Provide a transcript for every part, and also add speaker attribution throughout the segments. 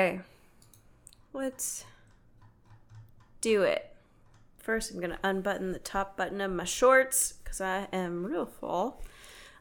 Speaker 1: Okay. Let's do it. First, I'm going to unbutton the top button of my shorts because I am real full.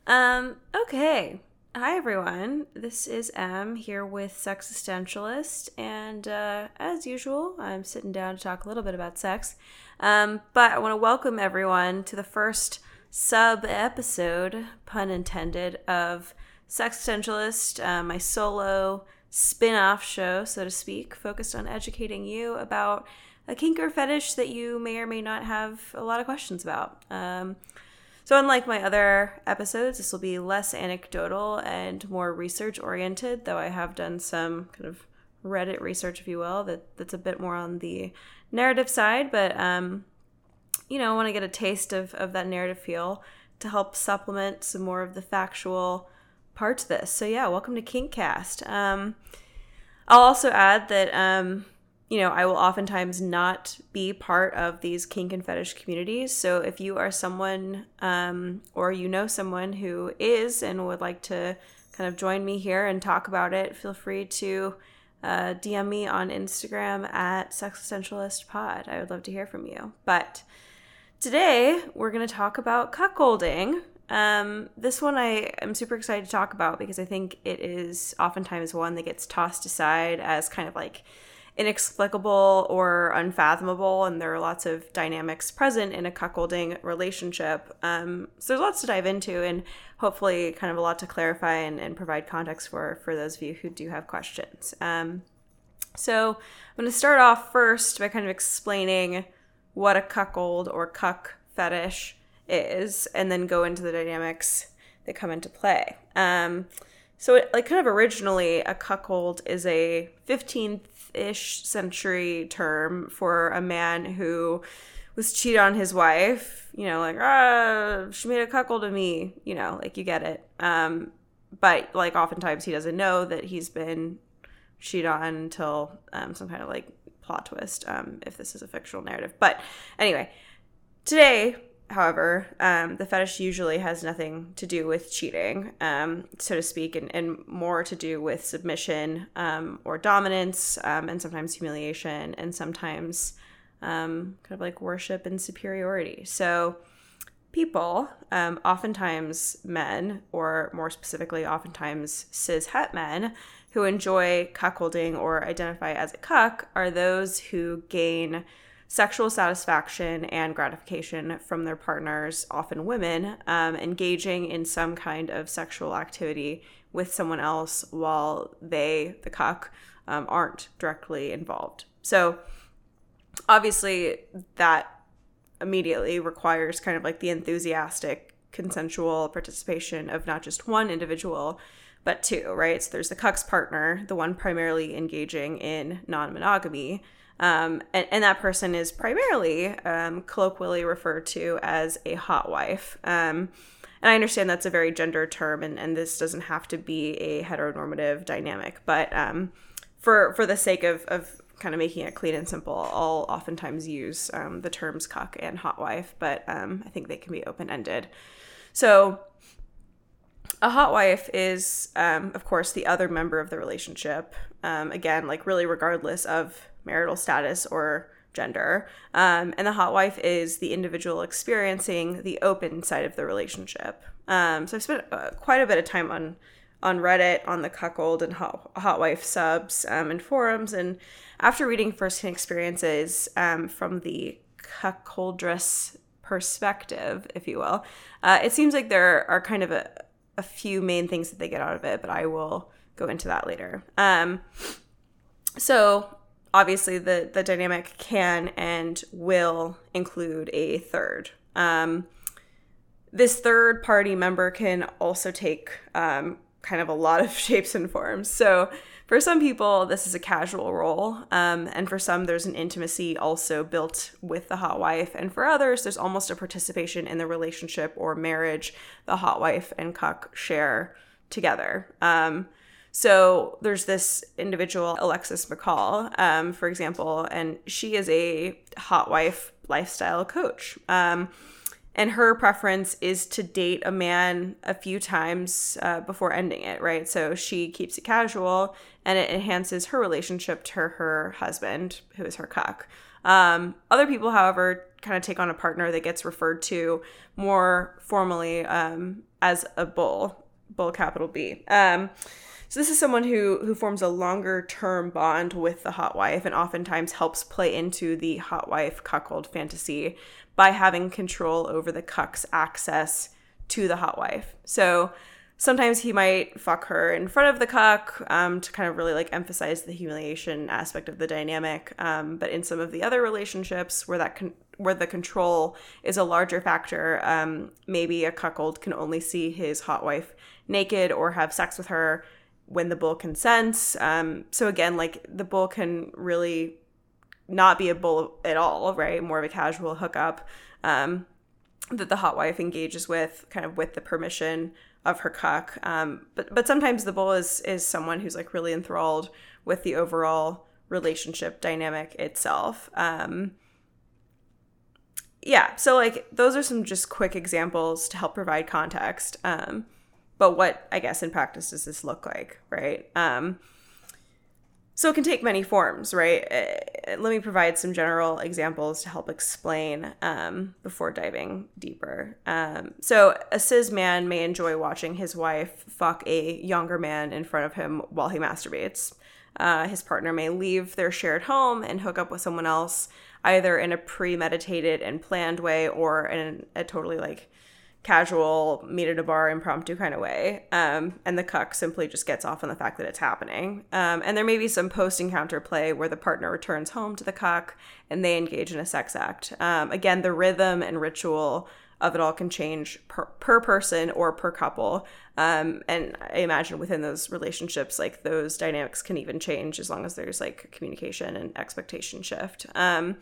Speaker 1: Um, okay. Hi, everyone. This is Em here with Sexistentialist, and uh, as usual, I'm sitting down to talk a little bit about sex. Um, but I want to welcome everyone to the first sub episode, pun intended, of Sexistentialist, uh, my solo spin off show, so to speak, focused on educating you about a kink or fetish that you may or may not have a lot of questions about. Um, so, unlike my other episodes, this will be less anecdotal and more research oriented, though I have done some kind of Reddit research, if you will, that, that's a bit more on the narrative side. But, um, you know, I want to get a taste of, of that narrative feel to help supplement some more of the factual part to this. So, yeah, welcome to Kinkcast. Um, I'll also add that um, you know, I will oftentimes not be part of these kink and fetish communities. So if you are someone um, or you know someone who is and would like to kind of join me here and talk about it, feel free to uh, DM me on Instagram at sexistentialistpod. I would love to hear from you. But today we're going to talk about cuckolding. Um, this one I am super excited to talk about because I think it is oftentimes one that gets tossed aside as kind of like inexplicable or unfathomable, and there are lots of dynamics present in a cuckolding relationship. Um, so there's lots to dive into, and hopefully, kind of a lot to clarify and, and provide context for for those of you who do have questions. Um, so I'm going to start off first by kind of explaining what a cuckold or cuck fetish is, and then go into the dynamics that come into play. Um, so, it, like, kind of originally, a cuckold is a 15th ish century term for a man who was cheated on his wife. You know, like, ah, she made a cuckold of me. You know, like, you get it. Um, but, like, oftentimes he doesn't know that he's been cheated on until um, some kind of, like, plot twist, um, if this is a fictional narrative. But anyway, today however, um, the fetish usually has nothing to do with cheating, um, so to speak, and, and, more to do with submission um, or dominance, um, and sometimes humiliation, and sometimes um, kind of like worship and superiority. So, people, um, oftentimes men, or more specifically, oftentimes cis het men, who enjoy cuckolding or identify as a cuck, are those who gain sexual satisfaction and gratification from their partners, often women, um, engaging in some kind of sexual activity with someone else while they, the cuck, um, aren't directly involved. So, obviously, that immediately requires kind of like the enthusiastic, consensual participation of not just one individual, but two, right? So, there's the cuck's partner, the one primarily engaging in non monogamy um, and, and, that person is primarily um, colloquially referred to as a hot wife. Um, and I understand that's a very gender term, and, and this doesn't have to be a heteronormative dynamic. But um, for for the sake of, of kind of making it clean and simple, I'll oftentimes use um, the terms cuck and hot wife, but um, I think they can be open ended. So a hot wife is, of course, the other member of the relationship. Again, like really regardless of marital status or gender. Um, and the hot wife is the individual experiencing the open side of the relationship. Um, so I've spent uh, quite a bit of time on on Reddit, on the cuckold and hot, hot wife subs um, and forums. And after reading firsthand experiences um, from the cuckoldress perspective, if you will, uh, it seems like there are kind of a, a few main things that they get out of it, but I will go into that later. Um, so obviously the the dynamic can and will include a third. Um, this third party member can also take um, kind of a lot of shapes and forms. So for some people, this is a casual role, um, and for some, there's an intimacy also built with the hot wife, and for others, there's almost a participation in the relationship or marriage the hot wife and cuck share together. Um, so there's this individual, Alexis McCall, um, for example, and she is a hot wife lifestyle coach. Um, and her preference is to date a man a few times uh, before ending it, right? So she keeps it casual and it enhances her relationship to her husband, who is her cuck. Um, other people, however, kind of take on a partner that gets referred to more formally um, as a bull, bull capital B. Um, so this is someone who who forms a longer term bond with the hot wife and oftentimes helps play into the hot wife cuckold fantasy by having control over the cuck's access to the hot wife. So sometimes he might fuck her in front of the cuck um, to kind of really like emphasize the humiliation aspect of the dynamic. Um, but in some of the other relationships where that where the control is a larger factor, um, maybe a cuckold can only see his hot wife naked or have sex with her when the bull consents. Um, so again, like the bull can really not be a bull at all, right? More of a casual hookup um, that the hot wife engages with, kind of with the permission of her cuck. Um, but but sometimes the bull is is someone who's like really enthralled with the overall relationship dynamic itself. Um, yeah, so like those are some just quick examples to help provide context. Um, but what I guess in practice does this look like, right? Um, so it can take many forms, right? Uh, let me provide some general examples to help explain um, before diving deeper. Um, so a cis man may enjoy watching his wife fuck a younger man in front of him while he masturbates. Uh, his partner may leave their shared home and hook up with someone else, either in a premeditated and planned way or in a totally like casual meet at a bar impromptu kind of way. Um, and the cuck simply just gets off on the fact that it's happening. Um, and there may be some post encounter play where the partner returns home to the cuck and they engage in a sex act. Um, again the rhythm and ritual of it all can change per, per person or per couple. Um, and i imagine within those relationships like those dynamics can even change as long as there's like communication and expectation shift. Um,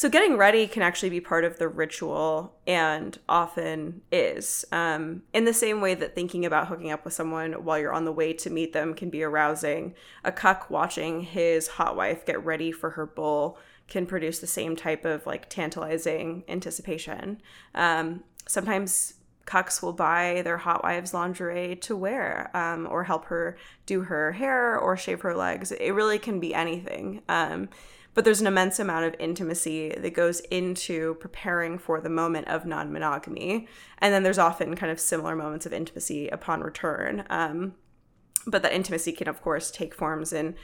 Speaker 1: so getting ready can actually be part of the ritual and often is. Um, in the same way that thinking about hooking up with someone while you're on the way to meet them can be arousing, a cuck watching his hot wife get ready for her bull can produce the same type of like tantalizing anticipation. Um, sometimes cucks will buy their hot wives lingerie to wear um, or help her do her hair or shave her legs. It really can be anything. Um, but there's an immense amount of intimacy that goes into preparing for the moment of non monogamy. And then there's often kind of similar moments of intimacy upon return. Um, but that intimacy can, of course, take forms in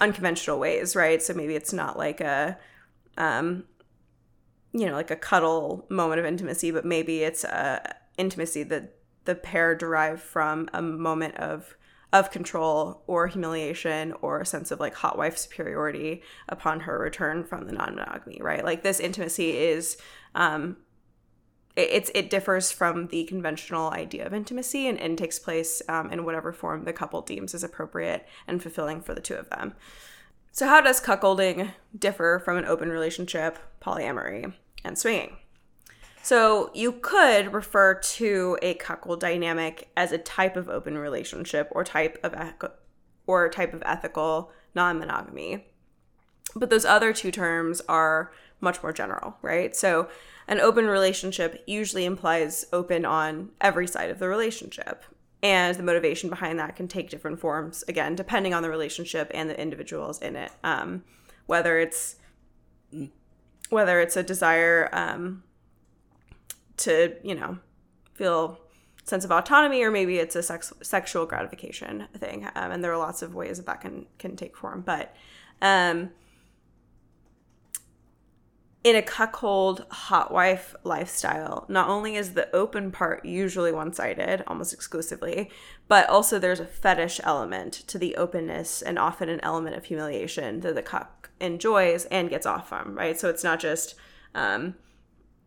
Speaker 1: unconventional ways, right? So maybe it's not like a, um, you know, like a cuddle moment of intimacy, but maybe it's a intimacy that the pair derive from a moment of of control or humiliation or a sense of like hot wife superiority upon her return from the non-monogamy right? Like this intimacy is um it, it's it differs from the conventional idea of intimacy and, and takes place um, in whatever form the couple deems is appropriate and fulfilling for the two of them. So how does cuckolding differ from an open relationship polyamory and swinging so you could refer to a cuckold dynamic as a type of open relationship or type of or type of ethical non-monogamy. But those other two terms are much more general, right? So an open relationship usually implies open on every side of the relationship. And the motivation behind that can take different forms, again, depending on the relationship and the individuals in it. Um, whether it's whether it's a desire um, to you know feel sense of autonomy or maybe it's a sex, sexual gratification thing um, and there are lots of ways that that can can take form. But um, in a cuckold hot wife lifestyle not only is the open part usually one-sided almost exclusively but also there's a fetish element to the openness and often an element of humiliation that the cuck enjoys and gets off from right? So it's not just um,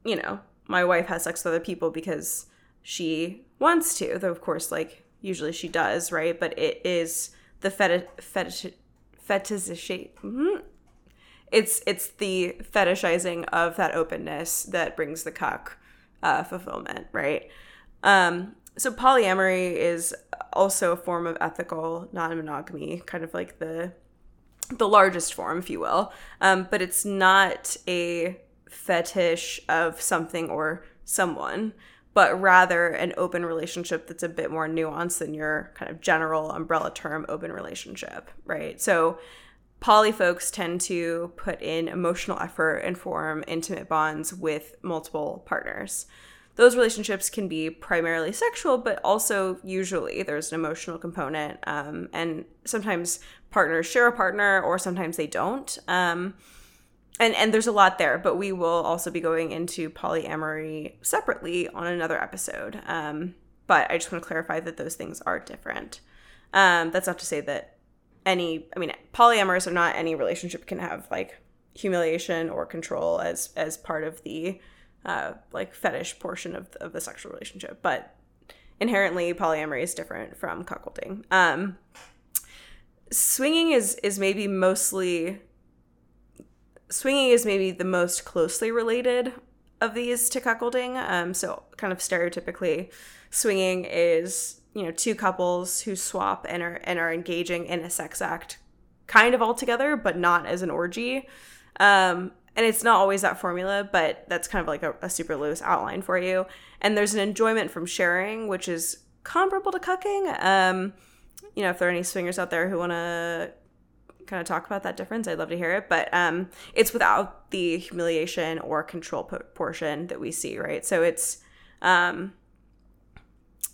Speaker 1: you know my wife has sex with other people because she wants to, though of course, like usually she does, right? But it is the fetish, fetish. Mm-hmm. It's it's the fetishizing of that openness that brings the cuck uh, fulfillment, right? Um, so polyamory is also a form of ethical non-monogamy, kind of like the the largest form, if you will. Um, but it's not a fetish of something or someone, but rather an open relationship that's a bit more nuanced than your kind of general umbrella term open relationship, right? So poly folks tend to put in emotional effort and form intimate bonds with multiple partners. Those relationships can be primarily sexual, but also usually there's an emotional component. Um, and sometimes partners share a partner, or sometimes they don't. Um, and and there's a lot there, but we will also be going into polyamory separately on another episode. Um, but I just want to clarify that those things are different. Um, that's not to say that any, I mean, polyamorous or not, any relationship can have like humiliation or control as as part of the uh, like fetish portion of of the sexual relationship. But inherently, polyamory is different from cuckolding. Um, swinging is is maybe mostly swinging is maybe the most closely related of these to cuckolding. Um, so kind of stereotypically, swinging is you know two couples who swap and are and are engaging in a sex act, kind of all together, but not as an orgy. Um, and it's not always that formula, but that's kind of like a, a super loose outline for you. And there's an enjoyment from sharing, which is comparable to cucking. Um, you know, if there are any swingers out there who want to kind of talk about that difference, I'd love to hear it. But um, it's without the humiliation or control portion that we see, right? So it's um,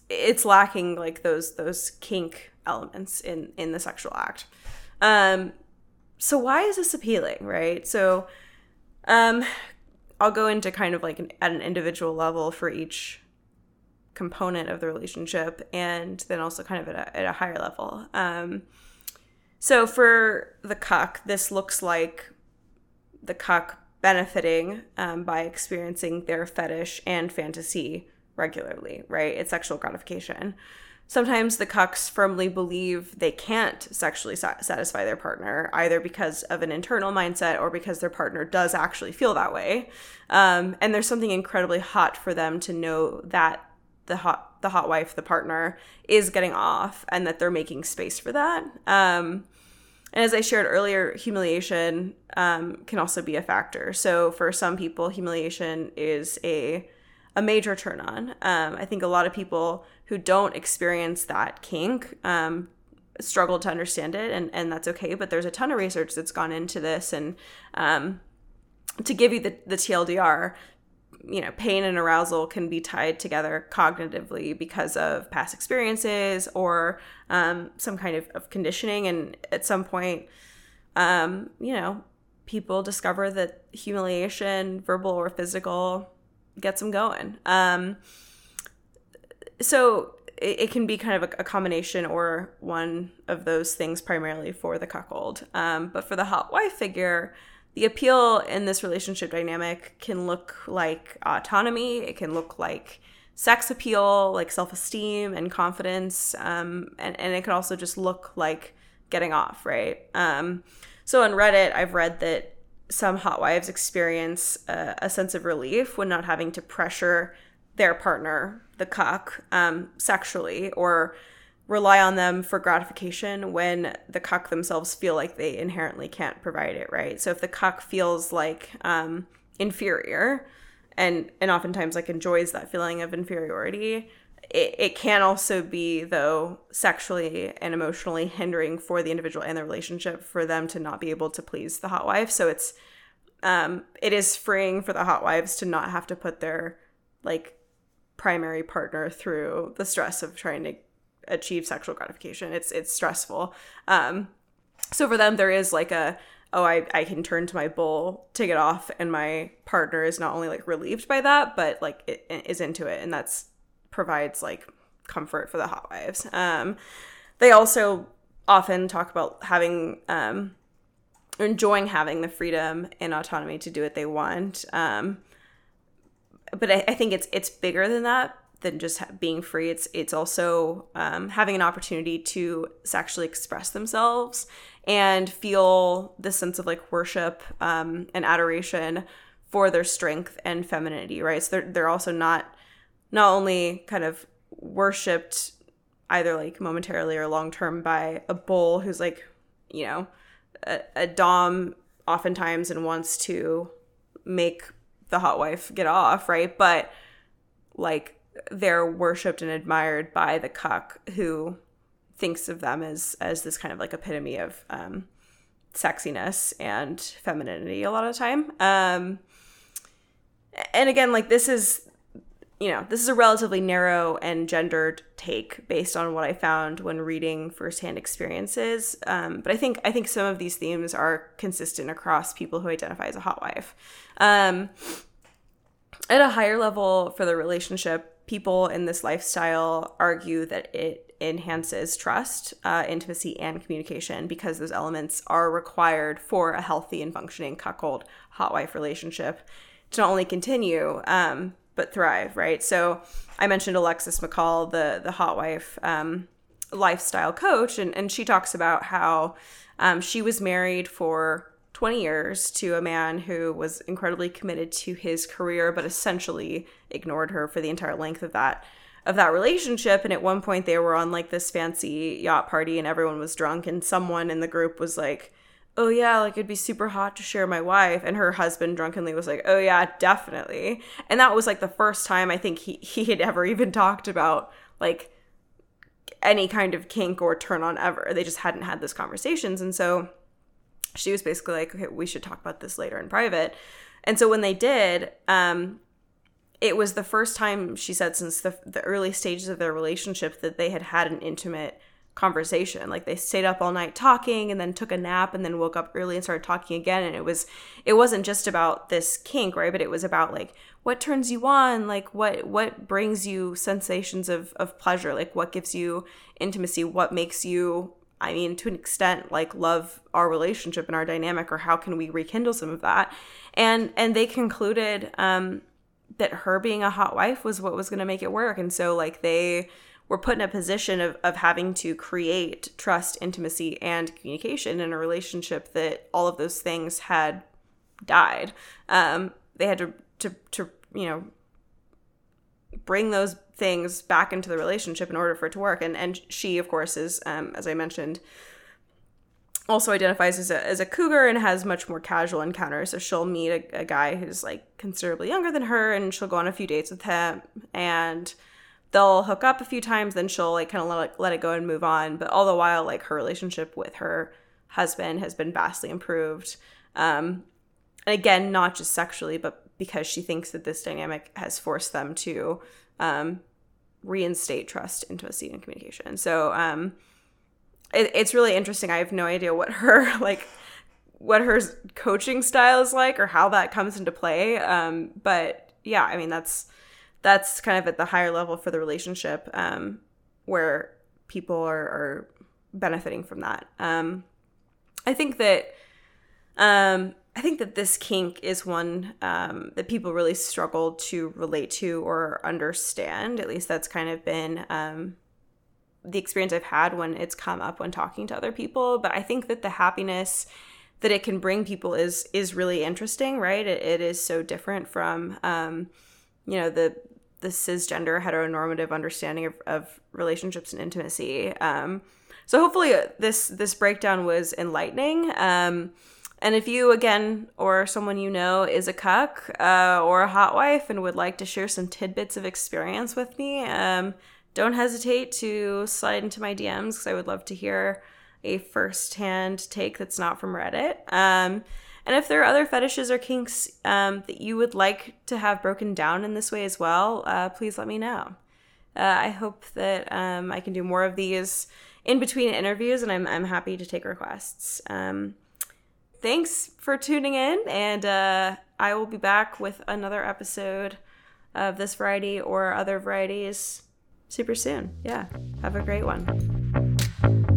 Speaker 1: it's lacking like those those kink elements in in the sexual act. Um, so why is this appealing, right? So um, I'll go into kind of like an, at an individual level for each component of the relationship, and then also kind of at a, at a higher level. Um, so for the cuck, this looks like the cuck benefiting um, by experiencing their fetish and fantasy regularly, right? It's sexual gratification. Sometimes the cucks firmly believe they can't sexually satisfy their partner, either because of an internal mindset or because their partner does actually feel that way. Um, and there's something incredibly hot for them to know that the hot the hot wife, the partner, is getting off and that they're making space for that. Um, and as I shared earlier, humiliation um, can also be a factor. So for some people, humiliation is a a major turn on. Um, I think a lot of people who don't experience that kink um, struggle to understand it, and, and that's okay. But there's a ton of research that's gone into this, and um, to give you the, the TLDR, you know, pain and arousal can be tied together cognitively because of past experiences or um, some kind of, of conditioning. And at some point, um, you know, people discover that humiliation, verbal or physical, gets them going. Um, so it, it, can be kind of a, a, combination or one of those things primarily for the cuckold. Um, but for the hot wife figure, the appeal in this relationship dynamic can look like autonomy, it can look like sex appeal, like self esteem and confidence, um, and, and it can also just look like getting off, right? Um, so on Reddit, I've read that some hot wives experience a, a sense of relief when not having to pressure their partner, the cuck, um, sexually or rely on them for gratification when the cuck themselves feel like they inherently can't provide it, right? So if the cuck feels like um, inferior and and oftentimes like enjoys that feeling of inferiority, it, it can also be though sexually and emotionally hindering for the individual and the relationship for them to not be able to please the hot wife. So it's um it is freeing for the hot wives to not have to put their like primary partner through the stress of trying to achieve sexual gratification. It's it's stressful. Um, so for them, there is like a oh I, I can turn to my bull to get off and my partner is not only like relieved by that but like it, it is into it and that's provides like comfort for the hot wives um, they also often talk about having um, enjoying having the freedom and autonomy to do what they want um, but I, I think it's it's bigger than that than just being free. It's it's also um, having an opportunity to sexually express themselves and feel the sense of like worship um, and adoration for their strength and femininity. Right. So they're they're also not not only kind of worshipped either like momentarily or long term by a bull who's like you know a, a dom oftentimes and wants to make the hot wife get off right but like they're worshipped and admired by the cuck who thinks of them as as this kind of like epitome of um, sexiness and femininity a lot of the time. Um, and again, like this is you know, this is a relatively narrow and gendered take based on what I found when reading firsthand experiences. Um, but I think I think some of these themes are consistent across people who identify as a hot wife. Um, at a higher level for the relationship, people in this lifestyle argue that it enhances trust, uh, intimacy, and communication because those elements are required for a healthy and functioning cuckold hot wife relationship to not only continue. Um, but thrive, right? So I mentioned Alexis McCall, the the hot wife um, lifestyle coach, and and she talks about how um, she was married for 20 years to a man who was incredibly committed to his career, but essentially ignored her for the entire length of that of that relationship. And at one point, they were on like this fancy yacht party, and everyone was drunk, and someone in the group was like oh yeah, like it'd be super hot to share my wife. And her husband drunkenly was like, oh yeah, definitely. And that was like the first time I think he, he had ever even talked about like any kind of kink or turn on ever. They just hadn't had those conversations. And so she was basically like, okay, we should talk about this later in private. And so when they did, um, it was the first time she said since the, the early stages of their relationship that they had had an intimate conversation. Like they stayed up all night talking and then took a nap and then woke up early and started talking again and it was it wasn't just about this kink, right? But it was about like what turns you on, like what what brings you sensations of of pleasure, like what gives you intimacy, what makes you I mean, to an extent, like love our relationship and our dynamic, or how can we rekindle some of that? And and they concluded um, that her being a hot wife was what was going to make it work, and so like they we're put in a position of, of having to create trust, intimacy, and communication in a relationship that all of those things had died. Um, they had to, to, to, you know, bring those things back into the relationship in order for it to work. And, and she, of course, is, um, as I mentioned, also identifies as a, as a cougar and has much more casual encounters. So she'll meet a, a guy who's like considerably younger than her and she'll go on a few dates with him. And they'll hook up a few times, then she'll like kind of let let it go and move on. But all the while, like her relationship with her husband has been vastly improved. Um, and again, not just sexually, but because she thinks that this dynamic has forced them to um, reinstate trust, into intimacy, and communication. So um, it, it's really interesting. I have no idea what her like what her coaching style is like or how that comes into play. Um, but yeah, I mean that's that's kind of at the higher level for the relationship um, where people are, are benefiting from that. Um, I think that um, I think that this kink is one um, that people really struggle to relate to or understand. At least that's kind of been um, the experience I've had when it's come up when talking to other people. But I think that the happiness that it can bring people is is really interesting, right? it, it is so different from um, you know the the cisgender heteronormative understanding of, of relationships and intimacy. Um, so hopefully this this breakdown was enlightening. And if you again or someone you know is a cuck uh, or a hot wife and would like to share some tidbits of experience with me, um, don't hesitate to slide into my DMs because I would love to hear a first-hand take that's not from Reddit. Um, and if there are other fetishes or kinks um, that you would like to have broken down in this way as well, uh, please let me know. Uh, I hope that um, I can do more of these in between interviews, and I'm, I'm happy to take requests. Um, thanks for tuning in, and uh, I will be back with another episode of this variety or other varieties super soon. Yeah, have a great one.